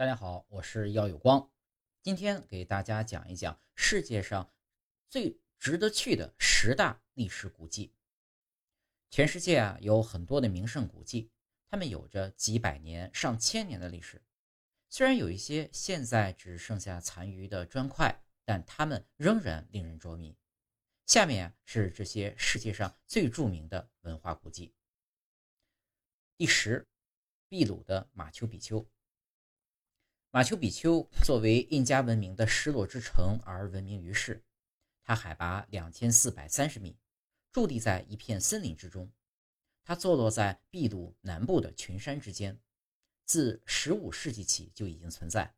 大家好，我是耀有光，今天给大家讲一讲世界上最值得去的十大历史古迹。全世界啊有很多的名胜古迹，它们有着几百年、上千年的历史。虽然有一些现在只剩下残余的砖块，但它们仍然令人着迷。下面是这些世界上最著名的文化古迹。第十，秘鲁的马丘比丘。马丘比丘作为印加文明的失落之城而闻名于世，它海拔两千四百三十米，伫立在一片森林之中。它坐落在秘鲁南部的群山之间，自十五世纪起就已经存在。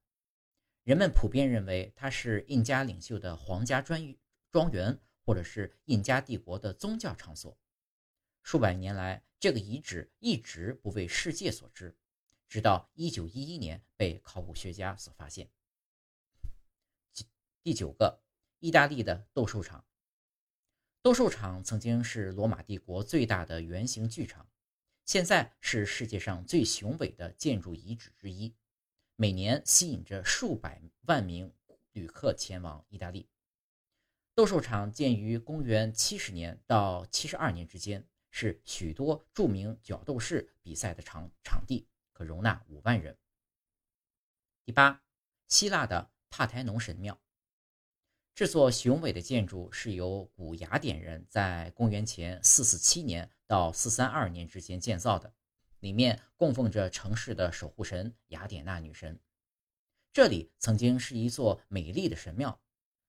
人们普遍认为它是印加领袖的皇家专庄园，或者是印加帝国的宗教场所。数百年来，这个遗址一直不为世界所知。直到一九一一年被考古学家所发现。第九个，意大利的斗兽场。斗兽场曾经是罗马帝国最大的圆形剧场，现在是世界上最雄伟的建筑遗址之一，每年吸引着数百万名旅客前往意大利。斗兽场建于公元七十年到七十二年之间，是许多著名角斗士比赛的场场地。容纳五万人。第八，希腊的帕台农神庙，这座雄伟的建筑是由古雅典人在公元前四四七年到四三二年之间建造的，里面供奉着城市的守护神雅典娜女神。这里曾经是一座美丽的神庙，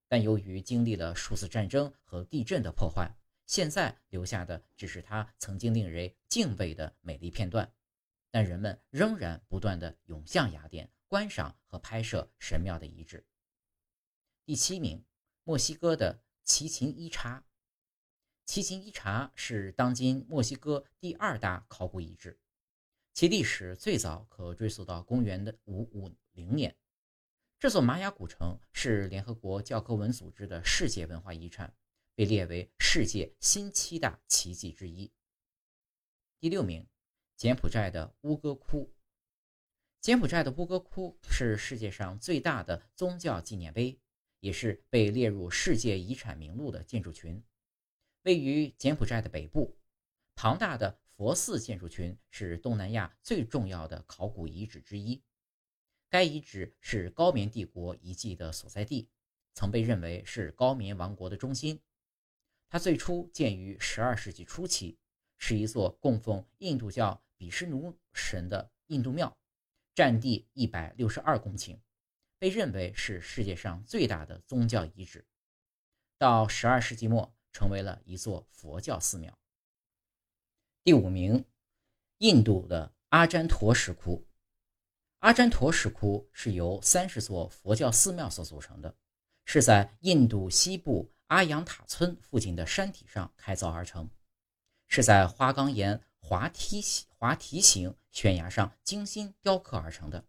但由于经历了数次战争和地震的破坏，现在留下的只是它曾经令人敬畏的美丽片段。但人们仍然不断的涌向雅典观赏和拍摄神庙的遗址。第七名，墨西哥的奇琴伊察。奇琴伊察是当今墨西哥第二大考古遗址，其历史最早可追溯到公元的五五零年。这座玛雅古城是联合国教科文组织的世界文化遗产，被列为世界新七大奇迹之一。第六名。柬埔寨的乌哥窟，柬埔寨的乌哥窟是世界上最大的宗教纪念碑，也是被列入世界遗产名录的建筑群。位于柬埔寨的北部，庞大的佛寺建筑群是东南亚最重要的考古遗址之一。该遗址是高棉帝国遗迹的所在地，曾被认为是高棉王国的中心。它最初建于12世纪初期，是一座供奉印度教。比什奴神的印度庙，占地一百六十二公顷，被认为是世界上最大的宗教遗址。到十二世纪末，成为了一座佛教寺庙。第五名，印度的阿占陀石窟。阿占陀石窟是由三十座佛教寺庙所组成的，是在印度西部阿扬塔村附近的山体上开凿而成，是在花岗岩。滑梯形滑梯形悬崖上精心雕刻而成的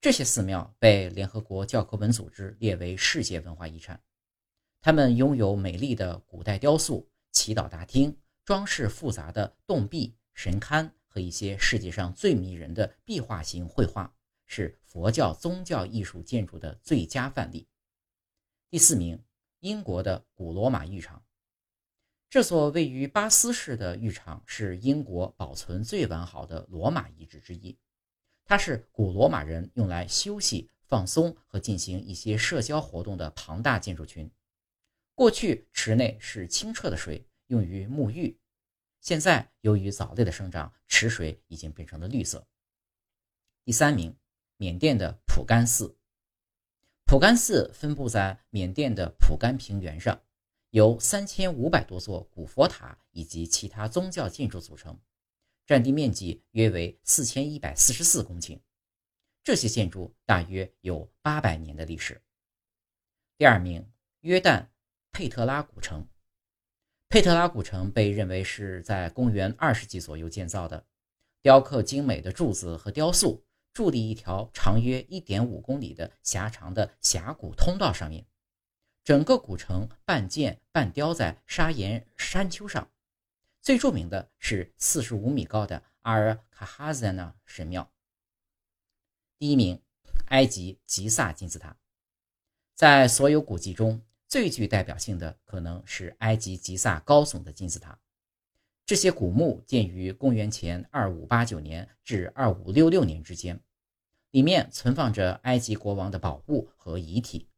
这些寺庙被联合国教科文组织列为世界文化遗产。它们拥有美丽的古代雕塑、祈祷大厅、装饰复杂的洞壁、神龛和一些世界上最迷人的壁画型绘画，是佛教宗教艺术建筑的最佳范例。第四名，英国的古罗马浴场。这所位于巴斯市的浴场是英国保存最完好的罗马遗址之一。它是古罗马人用来休息、放松和进行一些社交活动的庞大建筑群。过去池内是清澈的水，用于沐浴。现在由于藻类的生长，池水已经变成了绿色。第三名，缅甸的普甘寺。普甘寺分布在缅甸的普甘平原上。由三千五百多座古佛塔以及其他宗教建筑组成，占地面积约为四千一百四十四公顷。这些建筑大约有八百年的历史。第二名，约旦佩特拉古城。佩特拉古城被认为是在公元二世纪左右建造的，雕刻精美的柱子和雕塑伫立一条长约一点五公里的狭长的峡谷通道上面。整个古城半建半雕在砂岩山丘上，最著名的是四十五米高的阿尔卡哈赞纳神庙。第一名，埃及吉萨金字塔。在所有古迹中，最具代表性的可能是埃及吉萨高耸的金字塔。这些古墓建于公元前二五八九年至二五六六年之间，里面存放着埃及国王的宝物和遗体。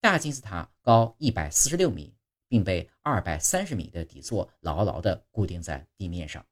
大金字塔高一百四十六米，并被二百三十米的底座牢牢地固定在地面上。